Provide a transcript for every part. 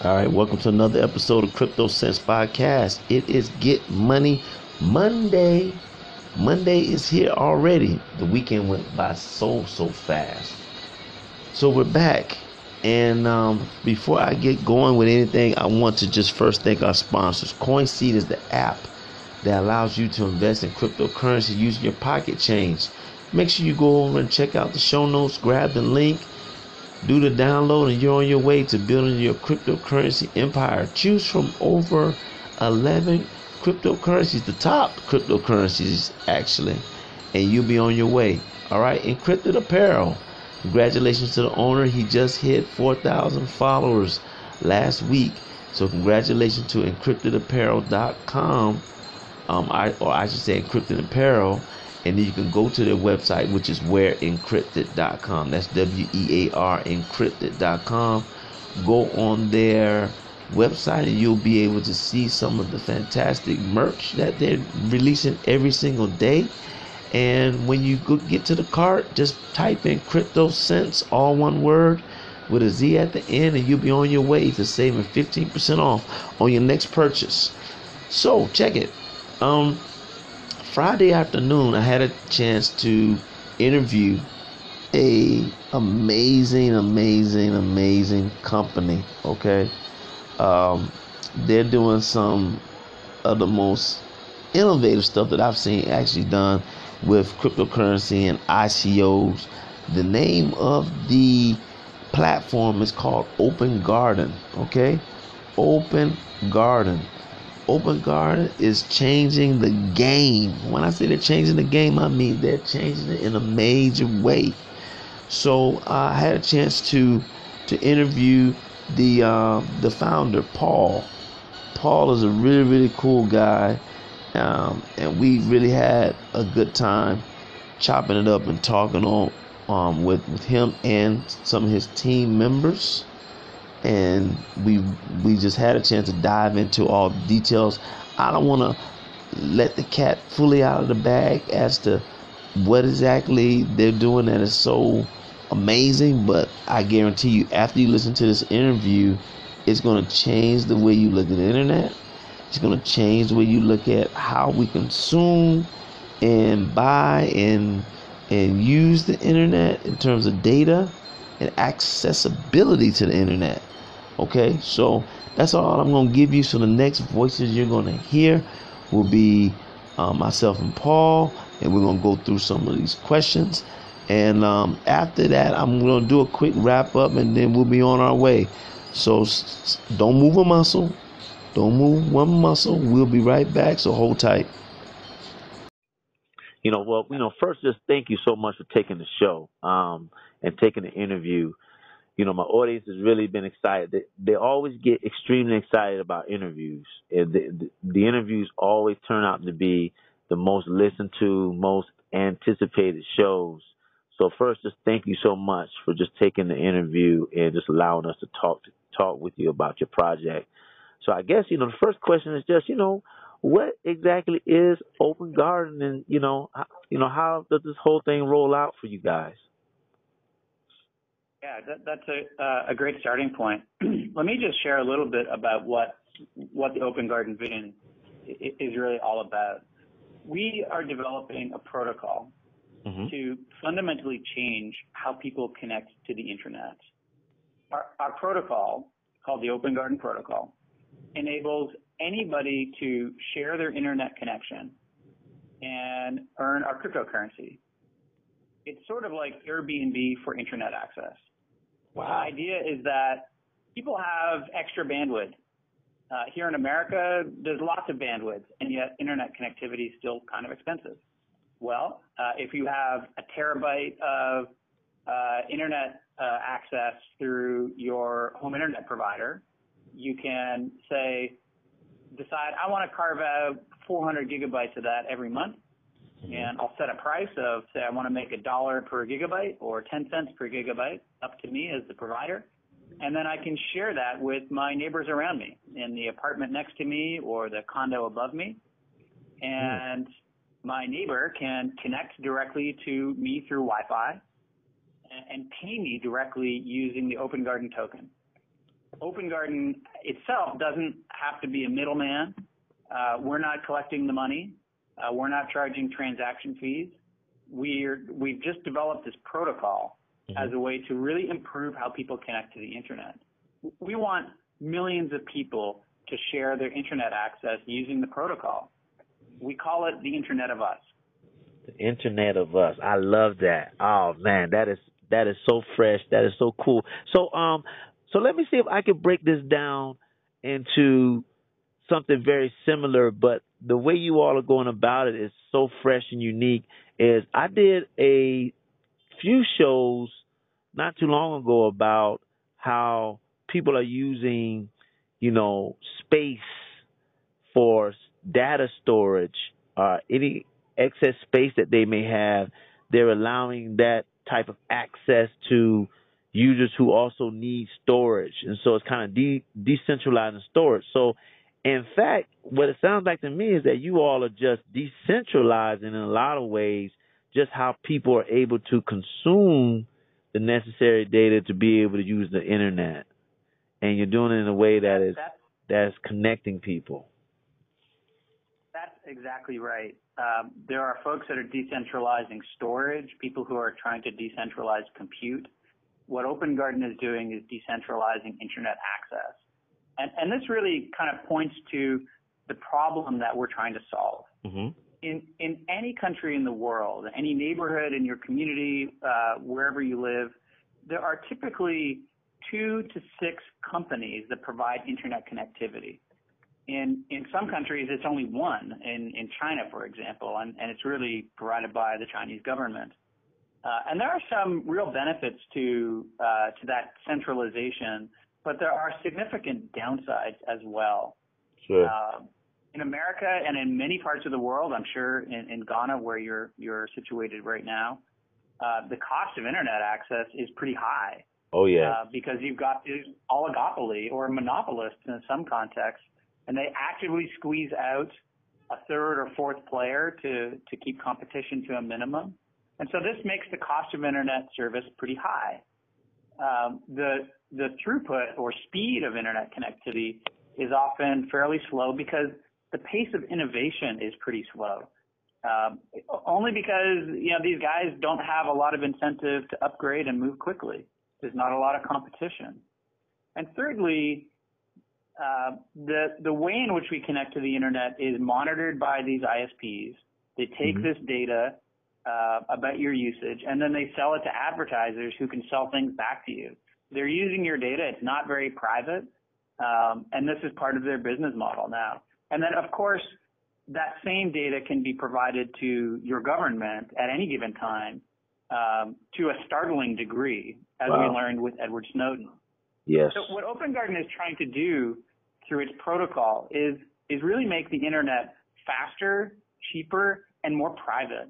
All right, welcome to another episode of Crypto Sense Podcast. It is Get Money Monday. Monday is here already. The weekend went by so so fast. So we're back, and um, before I get going with anything, I want to just first thank our sponsors. CoinSeed is the app that allows you to invest in cryptocurrency using your pocket change. Make sure you go over and check out the show notes, grab the link do the download, and you're on your way to building your cryptocurrency empire. Choose from over 11 cryptocurrencies, the top cryptocurrencies actually, and you'll be on your way. All right, encrypted apparel. Congratulations to the owner. He just hit 4,000 followers last week. So congratulations to encryptedapparel.com, um, I, or I should say encrypted apparel and then you can go to their website which is wearencrypted.com that's w-e-a-r encrypted.com go on their website and you'll be able to see some of the fantastic merch that they're releasing every single day. And when you get to the cart just type in crypto sense all one word with a z at the end and you'll be on your way to saving 15% off on your next purchase. So check it. Um Friday afternoon, I had a chance to interview a amazing, amazing, amazing company. Okay, um, they're doing some of the most innovative stuff that I've seen actually done with cryptocurrency and ICOs. The name of the platform is called Open Garden. Okay, Open Garden. Open Garden is changing the game. When I say they're changing the game, I mean they're changing it in a major way. So I had a chance to to interview the uh, the founder, Paul. Paul is a really really cool guy, um, and we really had a good time chopping it up and talking on um, with with him and some of his team members and we we just had a chance to dive into all the details. I don't want to let the cat fully out of the bag as to what exactly they're doing that is so amazing, but I guarantee you, after you listen to this interview, it's going to change the way you look at the internet. It's going to change the way you look at how we consume and buy and and use the internet in terms of data and accessibility to the internet. Okay, so that's all I'm going to give you. So the next voices you're going to hear will be uh, myself and Paul, and we're going to go through some of these questions. And um, after that, I'm going to do a quick wrap up, and then we'll be on our way. So don't move a muscle. Don't move one muscle. We'll be right back. So hold tight. You know, well, you know, first, just thank you so much for taking the show um, and taking the interview you know, my audience has really been excited. They, they always get extremely excited about interviews. And the, the, the interviews always turn out to be the most listened to, most anticipated shows. So first, just thank you so much for just taking the interview and just allowing us to talk to talk with you about your project. So I guess you know the first question is just you know what exactly is Open Garden and you know you know how does this whole thing roll out for you guys? Yeah, that, that's a, uh, a great starting point. Let me just share a little bit about what what the Open Garden vision is really all about. We are developing a protocol mm-hmm. to fundamentally change how people connect to the internet. Our, our protocol, called the Open Garden Protocol, enables anybody to share their internet connection and earn our cryptocurrency. It's sort of like Airbnb for internet access. Wow. The idea is that people have extra bandwidth. Uh, here in America, there's lots of bandwidth, and yet internet connectivity is still kind of expensive. Well, uh, if you have a terabyte of uh, internet uh, access through your home internet provider, you can say, decide I want to carve out 400 gigabytes of that every month, and I'll set a price of say I want to make a dollar per gigabyte or 10 cents per gigabyte up to me as the provider. And then I can share that with my neighbors around me in the apartment next to me or the condo above me. And my neighbor can connect directly to me through Wi-Fi and, and pay me directly using the Open Garden token. Open Garden itself doesn't have to be a middleman. Uh, we're not collecting the money. Uh, we're not charging transaction fees. We're, we've just developed this protocol mm-hmm. as a way to really improve how people connect to the internet. We want millions of people to share their internet access using the protocol. We call it the Internet of Us. The Internet of Us. I love that. Oh man, that is that is so fresh. That is so cool. So um, so let me see if I can break this down into something very similar, but the way you all are going about it is so fresh and unique. Is I did a few shows not too long ago about how people are using, you know, space for data storage, uh, any excess space that they may have, they're allowing that type of access to users who also need storage. And so it's kind of de- decentralizing storage. So, in fact, what it sounds like to me is that you all are just decentralizing in a lot of ways just how people are able to consume the necessary data to be able to use the internet. And you're doing it in a way that is that's connecting people. That's exactly right. Um, there are folks that are decentralizing storage, people who are trying to decentralize compute. What Open Garden is doing is decentralizing internet access. And, and this really kind of points to the problem that we're trying to solve. Mm-hmm. In, in any country in the world, any neighborhood in your community, uh, wherever you live, there are typically two to six companies that provide internet connectivity. In in some countries, it's only one. In in China, for example, and, and it's really provided by the Chinese government. Uh, and there are some real benefits to uh, to that centralization, but there are significant downsides as well. Sure. Uh, in America and in many parts of the world, I'm sure in, in Ghana, where you're you're situated right now, uh, the cost of internet access is pretty high. Oh yeah. Uh, because you've got oligopoly or monopolists in some contexts, and they actively squeeze out a third or fourth player to to keep competition to a minimum. And so this makes the cost of internet service pretty high. Um, the the throughput or speed of internet connectivity is often fairly slow because the pace of innovation is pretty slow. Um, only because you know these guys don't have a lot of incentive to upgrade and move quickly. There's not a lot of competition. And thirdly, uh, the the way in which we connect to the internet is monitored by these ISPs. They take mm-hmm. this data uh, about your usage and then they sell it to advertisers who can sell things back to you. They're using your data. It's not very private, um, and this is part of their business model now. And then, of course, that same data can be provided to your government at any given time um, to a startling degree, as wow. we learned with Edward Snowden. Yes. So what Open Garden is trying to do through its protocol is is really make the internet faster, cheaper, and more private.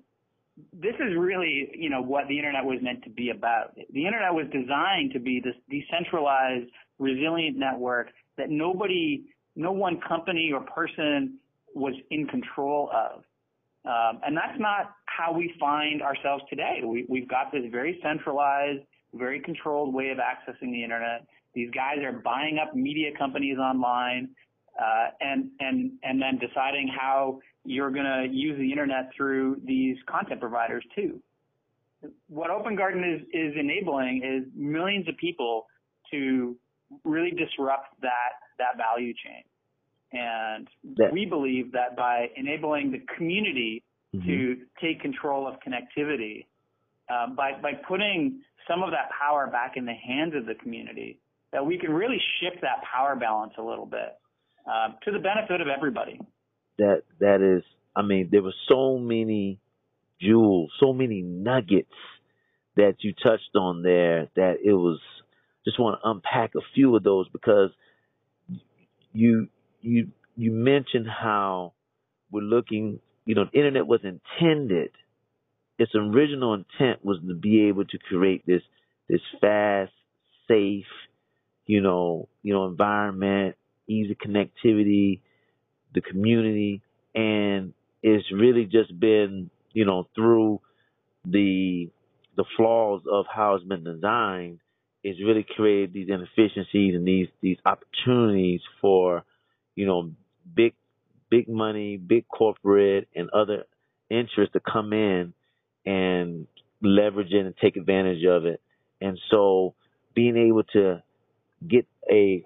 This is really, you know, what the internet was meant to be about. The internet was designed to be this decentralized, resilient network that nobody, no one company or person was in control of. Um, and that's not how we find ourselves today. We, we've got this very centralized, very controlled way of accessing the internet. These guys are buying up media companies online, uh, and and and then deciding how you're going to use the internet through these content providers too. What Open Garden is is enabling is millions of people to really disrupt that that value chain. And that, we believe that by enabling the community mm-hmm. to take control of connectivity, uh, by, by putting some of that power back in the hands of the community, that we can really shift that power balance a little bit uh, to the benefit of everybody. That that is, I mean, there were so many jewels, so many nuggets that you touched on there that it was. Just want to unpack a few of those because you you you mentioned how we're looking. You know, the internet was intended. Its original intent was to be able to create this this fast, safe, you know, you know, environment, easy connectivity, the community, and it's really just been, you know, through the the flaws of how it's been designed, it's really created these inefficiencies and these these opportunities for, you know, big big money, big corporate and other interests to come in and leverage it and take advantage of it. And so being able to get a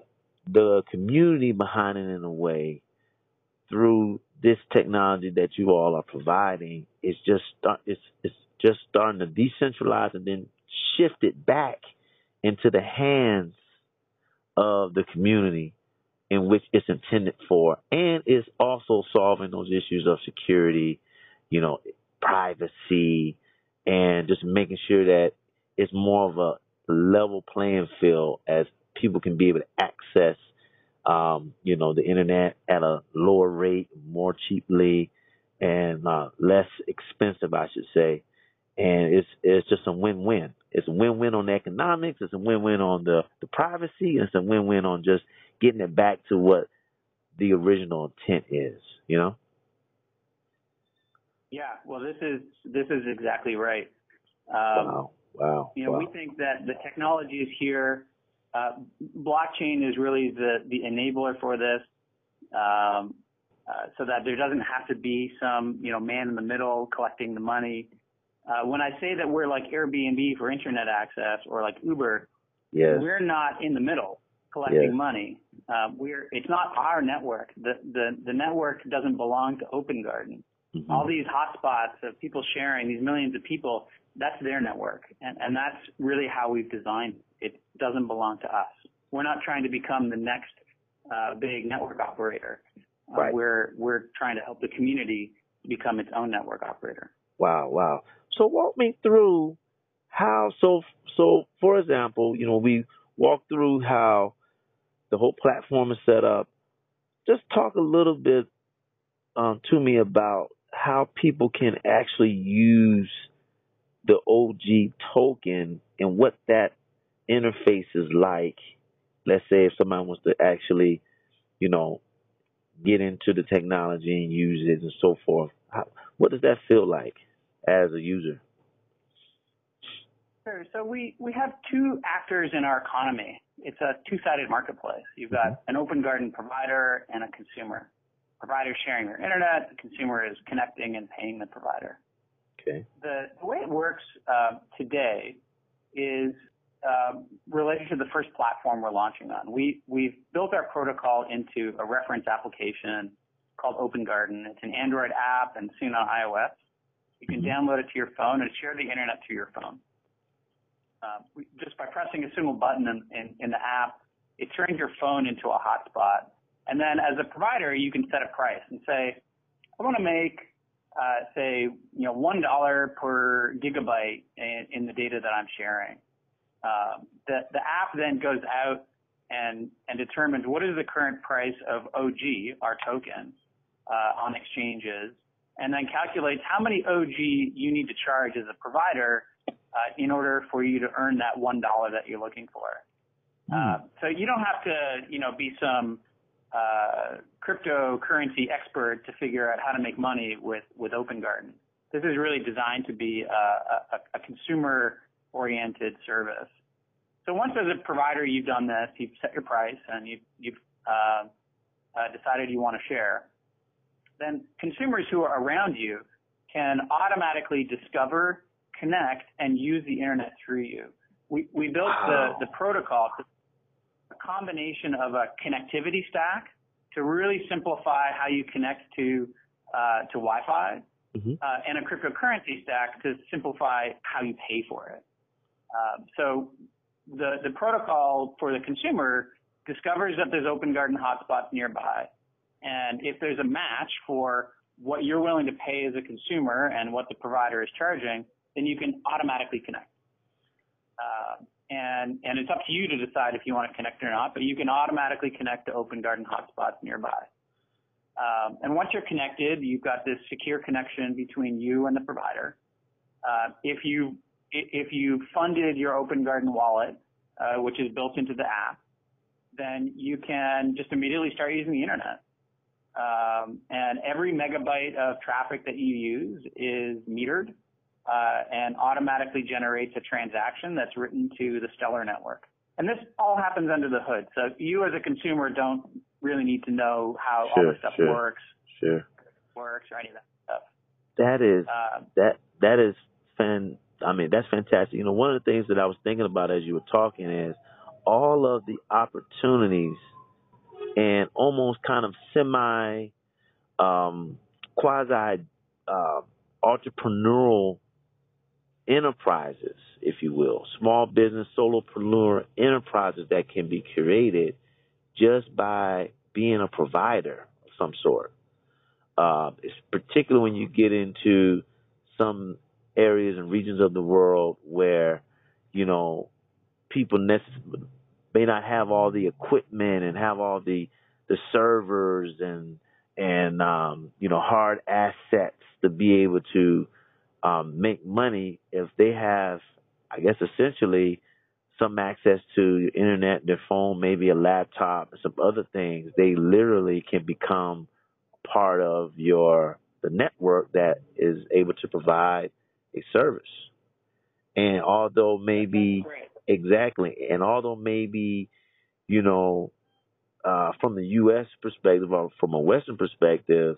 the community behind it in a way through this technology that you all are providing. Is just start, it's it's just starting to decentralize and then shift it back into the hands of the community in which it's intended for. And is also solving those issues of security, you know, privacy and just making sure that it's more of a level playing field as people can be able to access um, you know, the internet at a lower rate, more cheaply and uh, less expensive, I should say and it's it's just a win-win. It's a win-win on the economics. It's a win-win on the the privacy. And it's a win-win on just getting it back to what the original intent is. You know. Yeah. Well, this is this is exactly right. Um, wow. Wow. You know, wow. we think that the technology is here. Uh, blockchain is really the the enabler for this. Um, uh, so that there doesn't have to be some, you know, man in the middle collecting the money. Uh, when I say that we're like Airbnb for internet access or like Uber, yes. we're not in the middle collecting yes. money. Uh, we're it's not our network. The the the network doesn't belong to Open Garden. Mm-hmm. All these hotspots of people sharing, these millions of people, that's their network, and and that's really how we've designed it. It doesn't belong to us. We're not trying to become the next uh, big network operator. Uh, right. We're we're trying to help the community become its own network operator. Wow, wow. So walk me through how so so for example, you know, we walk through how the whole platform is set up. Just talk a little bit um, to me about how people can actually use the OG token and what that interface is like. Let's say if someone wants to actually, you know, get into the technology and use it and so forth. How, what does that feel like? as a user? Sure. So we, we have two actors in our economy. It's a two-sided marketplace. You've got mm-hmm. an open garden provider and a consumer. Provider sharing their internet, the consumer is connecting and paying the provider. Okay. The, the way it works uh, today is uh, related to the first platform we're launching on. We, we've built our protocol into a reference application called Open Garden. It's an Android app and soon on iOS. You can mm-hmm. download it to your phone and share the internet to your phone. Uh, we, just by pressing a single button in, in, in the app, it turns your phone into a hotspot. And then as a provider, you can set a price and say, I want to make, uh, say, you know, one dollar per gigabyte in, in, the data that I'm sharing. Uh, the the app then goes out and and determines what is the current price of OG, our token, uh, on exchanges, and then calculates how many OG you need to charge as a provider uh, in order for you to earn that one dollar that you're looking for. Mm. Uh, so you don't have to, you know, be some uh, cryptocurrency expert to figure out how to make money with with Open Garden. This is really designed to be a, a, consumer-oriented service. So once as a provider you've done this, you've set your price and you've, you've uh, uh, decided you want to share then consumers who are around you can automatically discover, connect, and use the internet through you. We, we built wow. the, the protocol, a combination of a connectivity stack to really simplify how you connect to, uh, to Wi-Fi, mm-hmm. uh, and a cryptocurrency stack to simplify how you pay for it. Uh, so the, the protocol for the consumer discovers that there's open garden hotspots nearby and if there's a match for what you're willing to pay as a consumer and what the provider is charging, then you can automatically connect. Uh, and, and it's up to you to decide if you want to connect or not, but you can automatically connect to Open Garden hotspots nearby. Um, and once you're connected, you've got this secure connection between you and the provider. Uh, if you if you funded your Open Garden wallet, uh, which is built into the app, then you can just immediately start using the internet. Um, and every megabyte of traffic that you use is metered uh, and automatically generates a transaction that's written to the Stellar network. And this all happens under the hood. So you as a consumer don't really need to know how Sure, all this stuff sure. works, Sure. works or any of that stuff. That is Uh, that that is fan. I mean, that's fantastic. You know, one of the things that I was thinking about as you were talking is all of the opportunities and almost kind of semi um, quasi uh, entrepreneurial enterprises, if you will, small business solopreneur enterprises that can be created just by being a provider of some sort. Uh, it's particularly when you get into some areas and regions of the world where, you know, people necess- may not have all the equipment and have all the the servers and and um, you know hard assets to be able to um, make money if they have, I guess, essentially some access to internet, their phone, maybe a laptop, some other things. They literally can become part of your the network that is able to provide a service. And although maybe exactly, and although maybe you know uh, from the U.S. perspective or from a Western perspective,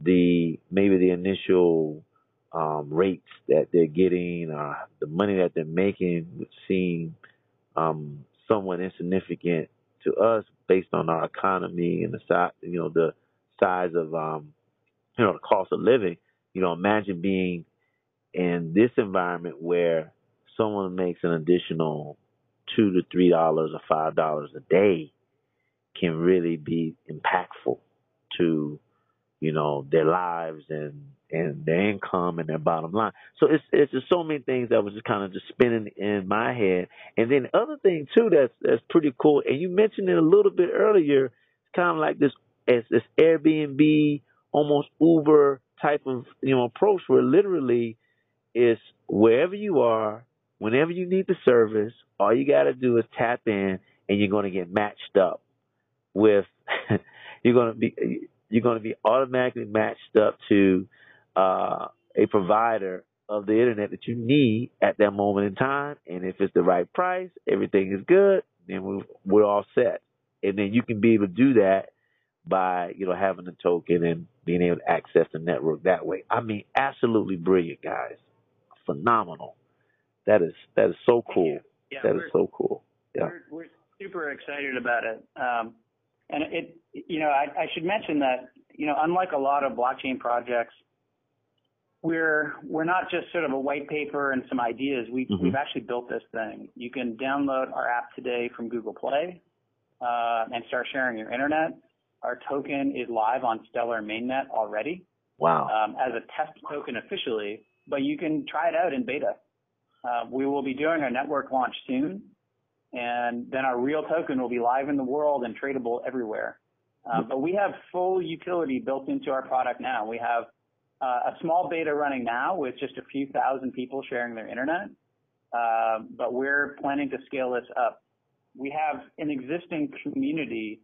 the maybe the initial um, rates that they're getting, uh, the money that they're making would seem um, somewhat insignificant to us based on our economy and the size, you know, the size of, um, you know, the cost of living. You know, imagine being in this environment where someone makes an additional two to three dollars or five dollars a day can really be impactful to you know their lives and and their income and their bottom line. So it's it's just so many things that was just kind of just spinning in my head. And then the other thing too that's that's pretty cool. And you mentioned it a little bit earlier. It's kind of like this as this Airbnb, almost Uber type of you know approach where literally it's wherever you are, whenever you need the service, all you got to do is tap in, and you're going to get matched up with. you're going to be you're going to be automatically matched up to uh, a provider of the internet that you need at that moment in time. And if it's the right price, everything is good, then we're, we're all set. And then you can be able to do that by, you know, having a token and being able to access the network that way. I mean, absolutely brilliant, guys. Phenomenal. That is that is so cool. Yeah, That is so cool. Yeah. we're, we're super excited about it. Um, and it, you know, I, I should mention that, you know, unlike a lot of blockchain projects, we're we're not just sort of a white paper and some ideas. We've Mhm. we've actually built this thing. You can download our app today from Google Play uh, and start sharing your internet. Our token is live on Stellar Mainnet already Wow. um, as a test token officially, but you can try it out in beta. Uh, we will be doing our network launch soon, and then our real token will be live in the world and tradable everywhere. Uh, but we have full utility built into our product now. We have uh, a small beta running now with just a few thousand people sharing their internet, uh, but we're planning to scale this up. We have an existing community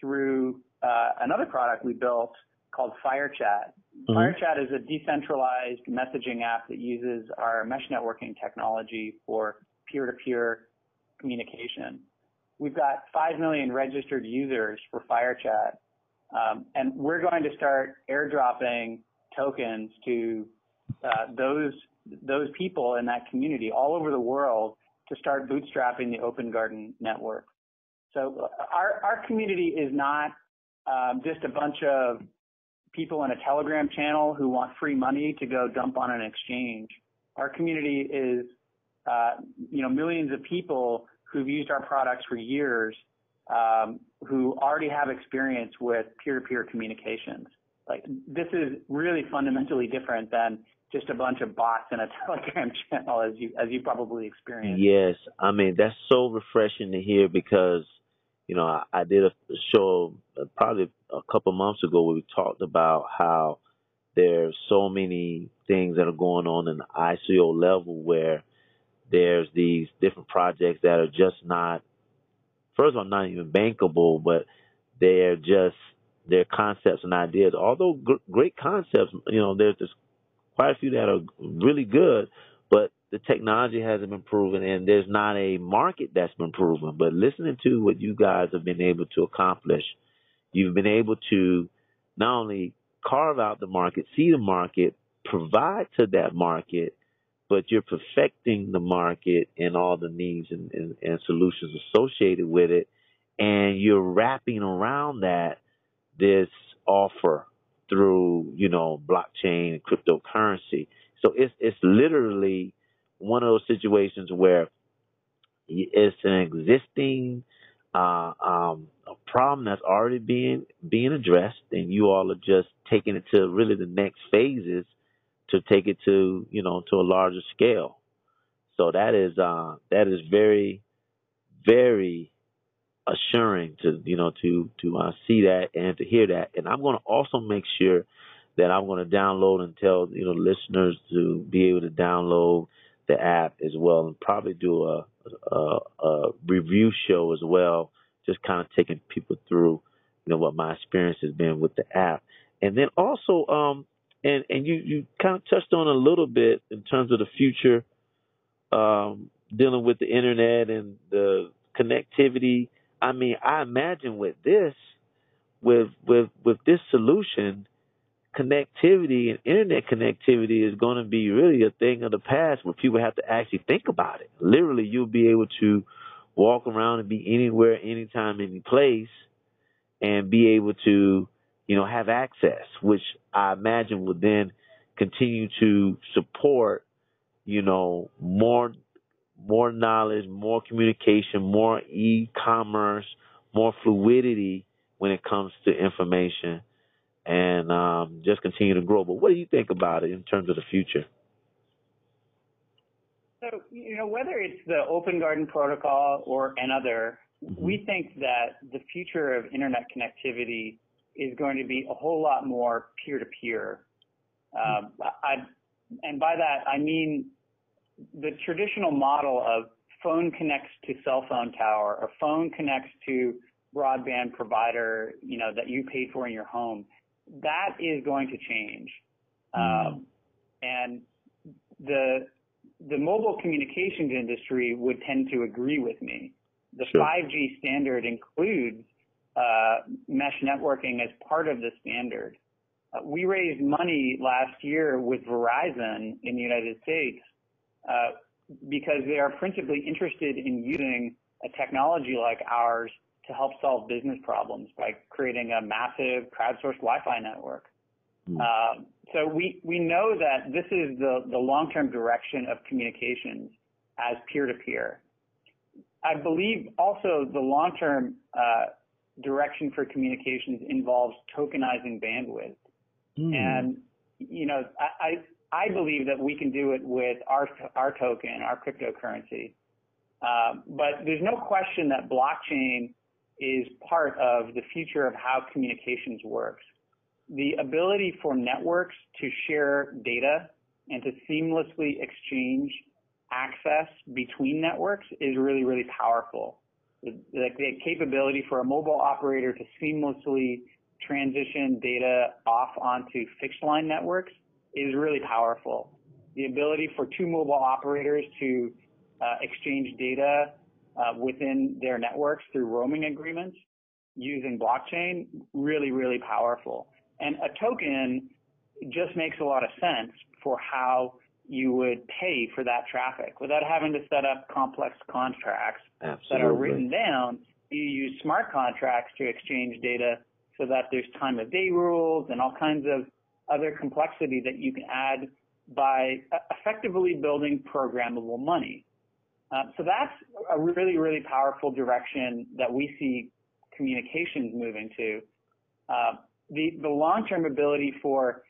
through uh, another product we built called FireChat. Mhm. FireChat is a decentralized messaging app that uses our mesh networking technology for peer-to-peer communication. We've got 5 million registered users for FireChat, um, and we're going to start airdropping tokens to uh, those those people in that community all over the world to start bootstrapping the Open Garden network. So uh, our our community is not um, just a bunch of people in a Telegram channel who want free money to go dump on an exchange. Our community is, uh, you know, millions of people who've used our products for years, um, who already have experience with peer-to-peer communications. Like this is really fundamentally different than just a bunch of bots in a Telegram channel, as you as you probably experienced. Yes, I mean that's so refreshing to hear because you know I, I did a show uh, probably a couple months ago where we talked about how there's so many things that are going on in the ICO level where there's these different projects that are just not first of all not even bankable, but they're just their concepts and ideas. Although gr- great concepts, you know, there's this quite a few that are really good, but the technology hasn't been proven and there's not a market that's been proven. But listening to what you guys have been able to accomplish, you've been able to not only carve out the market, see the market, provide to that market, but you're perfecting the market and all the needs and, and, and solutions associated with it. And you're wrapping around that this offer through, you know, blockchain and cryptocurrency. So it's it's literally one of those situations where it's an existing uh, um, a problem that's already being being addressed, and you all are just taking it to really the next phases to take it to you know to a larger scale. So that is uh, that is very very assuring to you know to to uh, see that and to hear that. And I'm going to also make sure that I'm going to download and tell you know listeners to be able to download the app as well, and probably do a, a, a review show as well, just kind of taking people through you know what my experience has been with the app, and then also um and and you you kind of touched on a little bit in terms of the future um dealing with the internet and the connectivity. I mean, I imagine with this, with with with this solution, connectivity and internet connectivity is going to be really a thing of the past where people have to actually think about it. Literally, you'll be able to walk around and be anywhere, anytime, any place, and be able to, you know, have access, which I imagine would then continue to support, you know, more more knowledge, more communication, more e-commerce, more fluidity when it comes to information, and um, just continue to grow. But what do you think about it in terms of the future? So, you know, whether it's the Open Garden Protocol or another, mm-hmm. we think that the future of internet connectivity is going to be a whole lot more peer-to-peer. Um, I, and by that, I mean the traditional model of phone connects to cell phone tower or phone connects to broadband provider, you know, that you paid for in your home, that is going to change. Mm. Um, and the the mobile communications industry would tend to agree with me. The sure. 5G standard includes uh, mesh networking as part of the standard. Uh, we raised money last year with Verizon in the United States uh, because they are principally interested in using a technology like ours to help solve business problems by creating a massive crowdsourced Wi-Fi network. Mm. Uh, so we, we know that this is the, the long-term direction of communications as peer-to-peer. I believe also the long-term uh, direction for communications involves tokenizing bandwidth. Mm. And, you know, I, I believe that we can do it with our our token, our cryptocurrency. Uh, but there's no question that blockchain is part of the future of how communications works. The ability for networks to share data and to seamlessly exchange access between networks is really, really powerful. The, the capability for a mobile operator to seamlessly transition data off onto fixed line networks is really powerful. The ability for two mobile operators to uh, exchange data Uh, within their networks through roaming agreements using blockchain, really, really powerful. And a token just makes a lot of sense for how you would pay for that traffic without having to set up complex contracts Absolutely. that are written down. You use smart contracts to exchange data so that there's time of day rules and all kinds of other complexity that you can add by effectively building programmable money. Uh, so that's a really, really powerful direction that we see communications moving to. Uh, the, the long-term ability for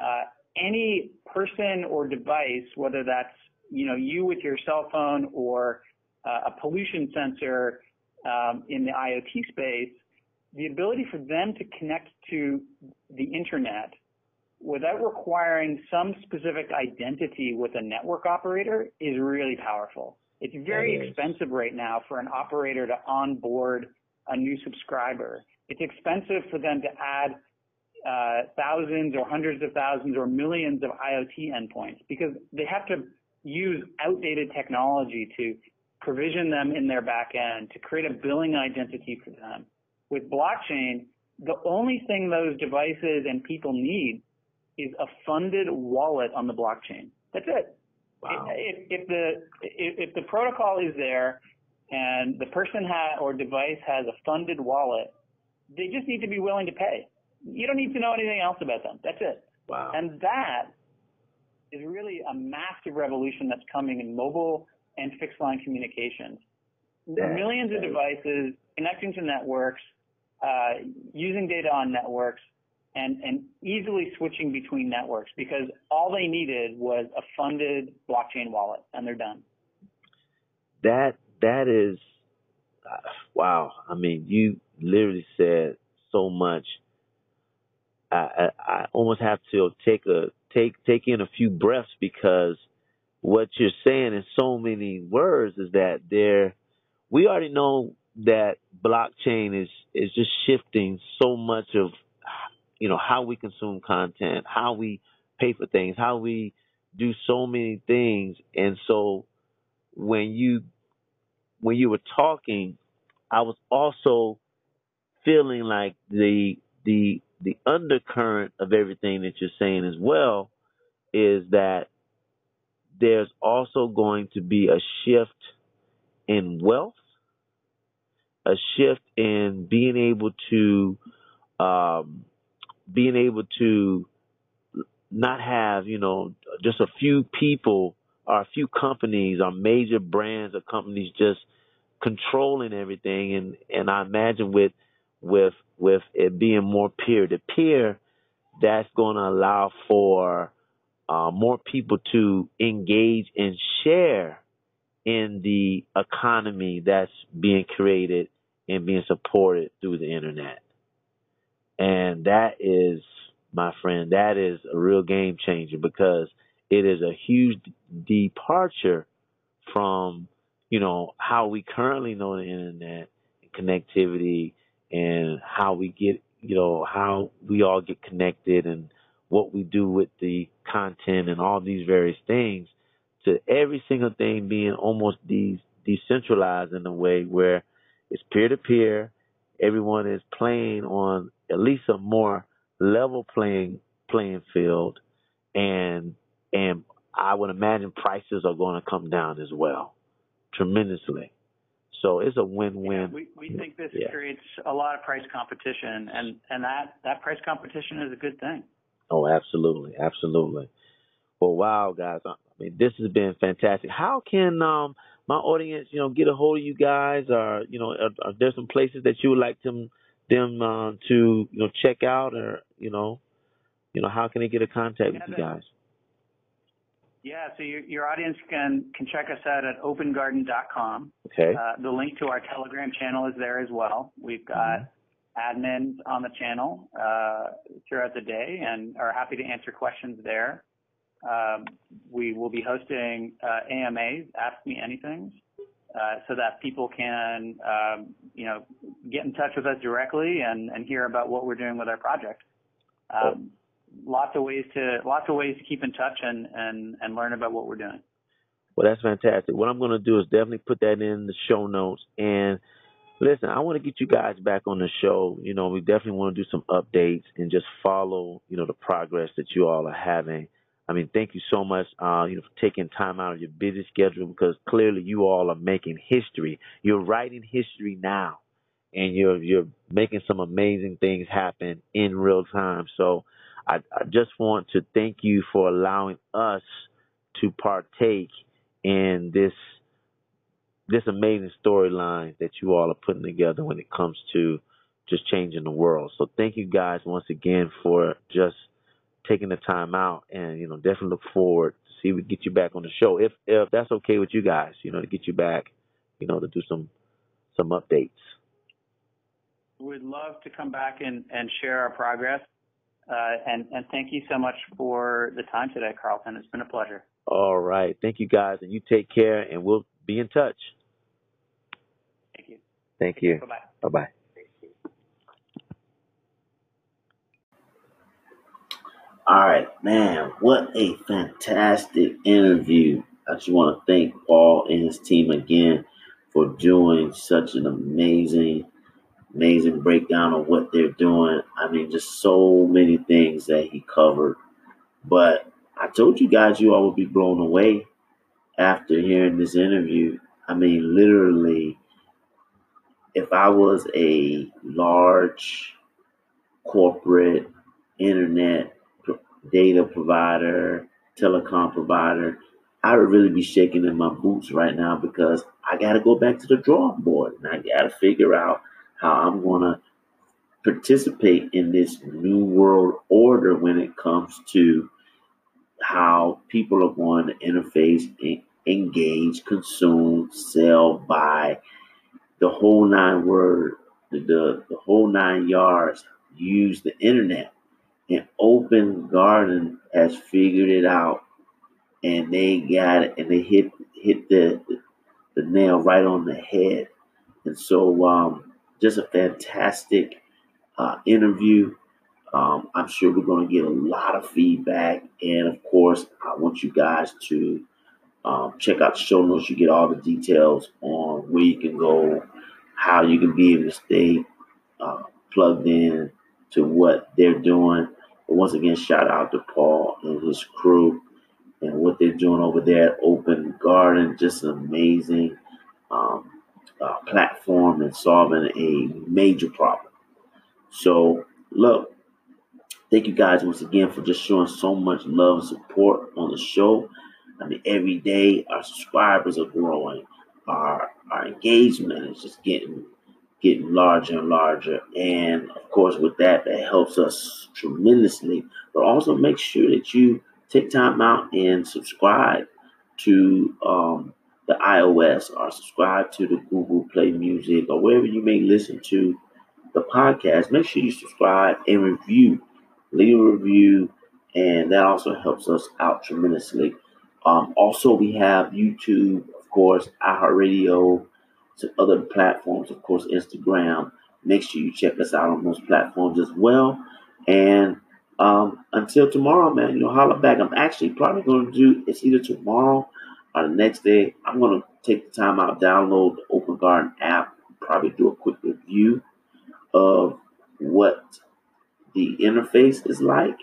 uh, any person or device, whether that's you know you with your cell phone or uh, a pollution sensor um, in the IoT space, the ability for them to connect to the internet without requiring some specific identity with a network operator is really powerful. It's very expensive right now for an operator to onboard a new subscriber. It's expensive for them to add uh, thousands or hundreds of thousands or millions of IoT endpoints because they have to use outdated technology to provision them in their back end to create a billing identity for them. With blockchain, the only thing those devices and people need is a funded wallet on the blockchain. That's it. Wow. If, if the if, if the protocol is there and the person ha- or device has a funded wallet, they just need to be willing to pay. You don't need to know anything else about them. That's it. Wow. And that is really a massive revolution that's coming in mobile and fixed line communications. That- Millions of devices connecting to networks, uh, using data on networks, and, and easily switching between networks because all they needed was a funded blockchain wallet, and they're done. that that is uh, wow. I mean, you literally said so much. I, I I almost have to take a take take in a few breaths because what you're saying in so many words is that there we already know that blockchain is is just shifting so much of you know how we consume content, how we pay for things, how we do so many things, and so when you when you were talking, I was also feeling like the the the undercurrent of everything that you're saying as well is that there's also going to be a shift in wealth, a shift in being able to um, being able to not have you know just a few people or a few companies or major brands or companies just controlling everything. And and I imagine with with with it being more peer to peer that's going to allow for uh, more people to engage and share in the economy that's being created and being supported through the internet and that is my friend that is a real game changer because it is a huge departure from you know how we currently know the internet and connectivity and how we get you know how we all get connected and what we do with the content and all these various things to every single thing being almost de- decentralized in a way where it's peer to peer everyone is playing on at least a more level playing playing field and and I would imagine prices are going to come down as well tremendously. So it's a win-win. Yeah, we, we think this Yeah. creates a lot of price competition, and, and that, that price competition is a good thing. Oh, absolutely, absolutely. Well, wow, guys. I mean, this has been fantastic. How can um my audience, you know, get a hold of you guys, or you know, are, are there some places that you would like them them uh, to you know check out, or you know, you know, how can they get in contact with you guys? Yeah, so your, your audience can, can check us out at opengarden.com. Okay. Uh, the link to our Telegram channel is there as well. We've got admins on the channel uh, throughout the day and are happy to answer questions there. Um, we will be hosting uh, AMAs, Ask Me Anything, uh, so that people can, um, you know, get in touch with us directly and, and hear about what we're doing with our project. Um, lots of ways to lots of ways to keep in touch and, and, and learn about what we're doing. Well, that's fantastic. What I'm going to do is definitely put that in the show notes. And listen, I want to get you guys back on the show. You know, we definitely want to do some updates and just follow, you know, the progress that you all are having. I mean, thank you so much, uh, you know, for taking time out of your busy schedule because clearly you all are making history. You're writing history now, and you're you're making some amazing things happen in real time. So, I, I just want to thank you for allowing us to partake in this this amazing storyline that you all are putting together when it comes to just changing the world. So thank you guys once again for just taking the time out and you know definitely look forward to see if we get you back on the show if if that's okay with you guys, you know, to get you back, you know, to do some some updates. We'd love to come back and, and share our progress. Uh, and, and thank you so much for the time today, Carlton. It's been a pleasure. All right. Thank you guys and you take care and we'll be in touch. Thank you. Thank you. Bye bye. Bye bye. All right, man, what a fantastic interview. I just want to thank Paul and his team again for doing such an amazing, amazing breakdown of what they're doing. I mean, just so many things that he covered. But I told you guys you all would be blown away after hearing this interview. I mean, literally, if I was a large corporate internet data provider, telecom provider, I would really be shaking in my boots right now because I got to go back to the drawing board and I got to figure out how I'm going to participate in this new world order when it comes to how people are going to interface, engage, consume, sell, buy, the whole nine word, the, the, the whole nine yards, use the internet. And Open Garden has figured it out and they got it and they hit hit the the nail right on the head. And so um, just a fantastic uh, interview. Um, I'm sure we're going to get a lot of feedback. And of course, I want you guys to um, check out the show notes. You get all the details on where you can go, how you can be able to stay uh, plugged in to what they're doing. Once again, shout out to Paul and his crew and what they're doing over there at Open Garden. Just an amazing um, uh, platform and solving a major problem. So, look, thank you guys once again for just showing so much love and support on the show. I mean, every day our subscribers are growing, our our engagement is just getting getting larger and larger, and of course, with that, that helps us tremendously. But also make sure that you take time out and subscribe to um, the iOS or subscribe to the Google Play Music or wherever you may listen to the podcast. Make sure you subscribe and review, leave a review, and that also helps us out tremendously. Um, also, we have YouTube, of course, iHeartRadio, some other platforms, of course, Instagram. Make sure you check us out on those platforms as well. And um, until tomorrow, man, you know, holla back. I'm actually probably going to do it's either tomorrow or the next day. I'm going to take the time out, download the Open Garden app, probably do a quick review of what the interface is like.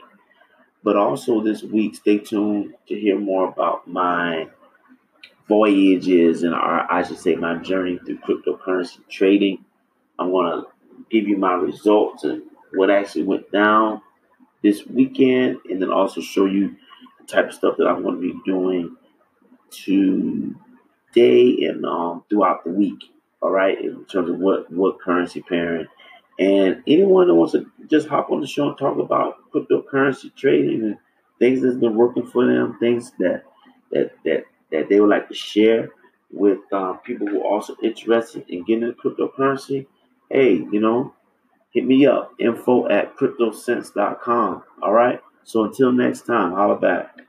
But also this week, stay tuned to hear more about my voyages and our, I should say my journey through cryptocurrency trading. I'm going to give you my results and what actually went down this weekend, and then also show you the type of stuff that I'm going to be doing today and um, throughout the week. All right, in terms of what what currency pairing, and anyone that wants to just hop on the show and talk about cryptocurrency trading and things that's been working for them, things that that that that they would like to share with um, people who are also interested in getting into cryptocurrency. Hey, you know, hit me up, info at cryptosense.com. All right. So until next time, holla back.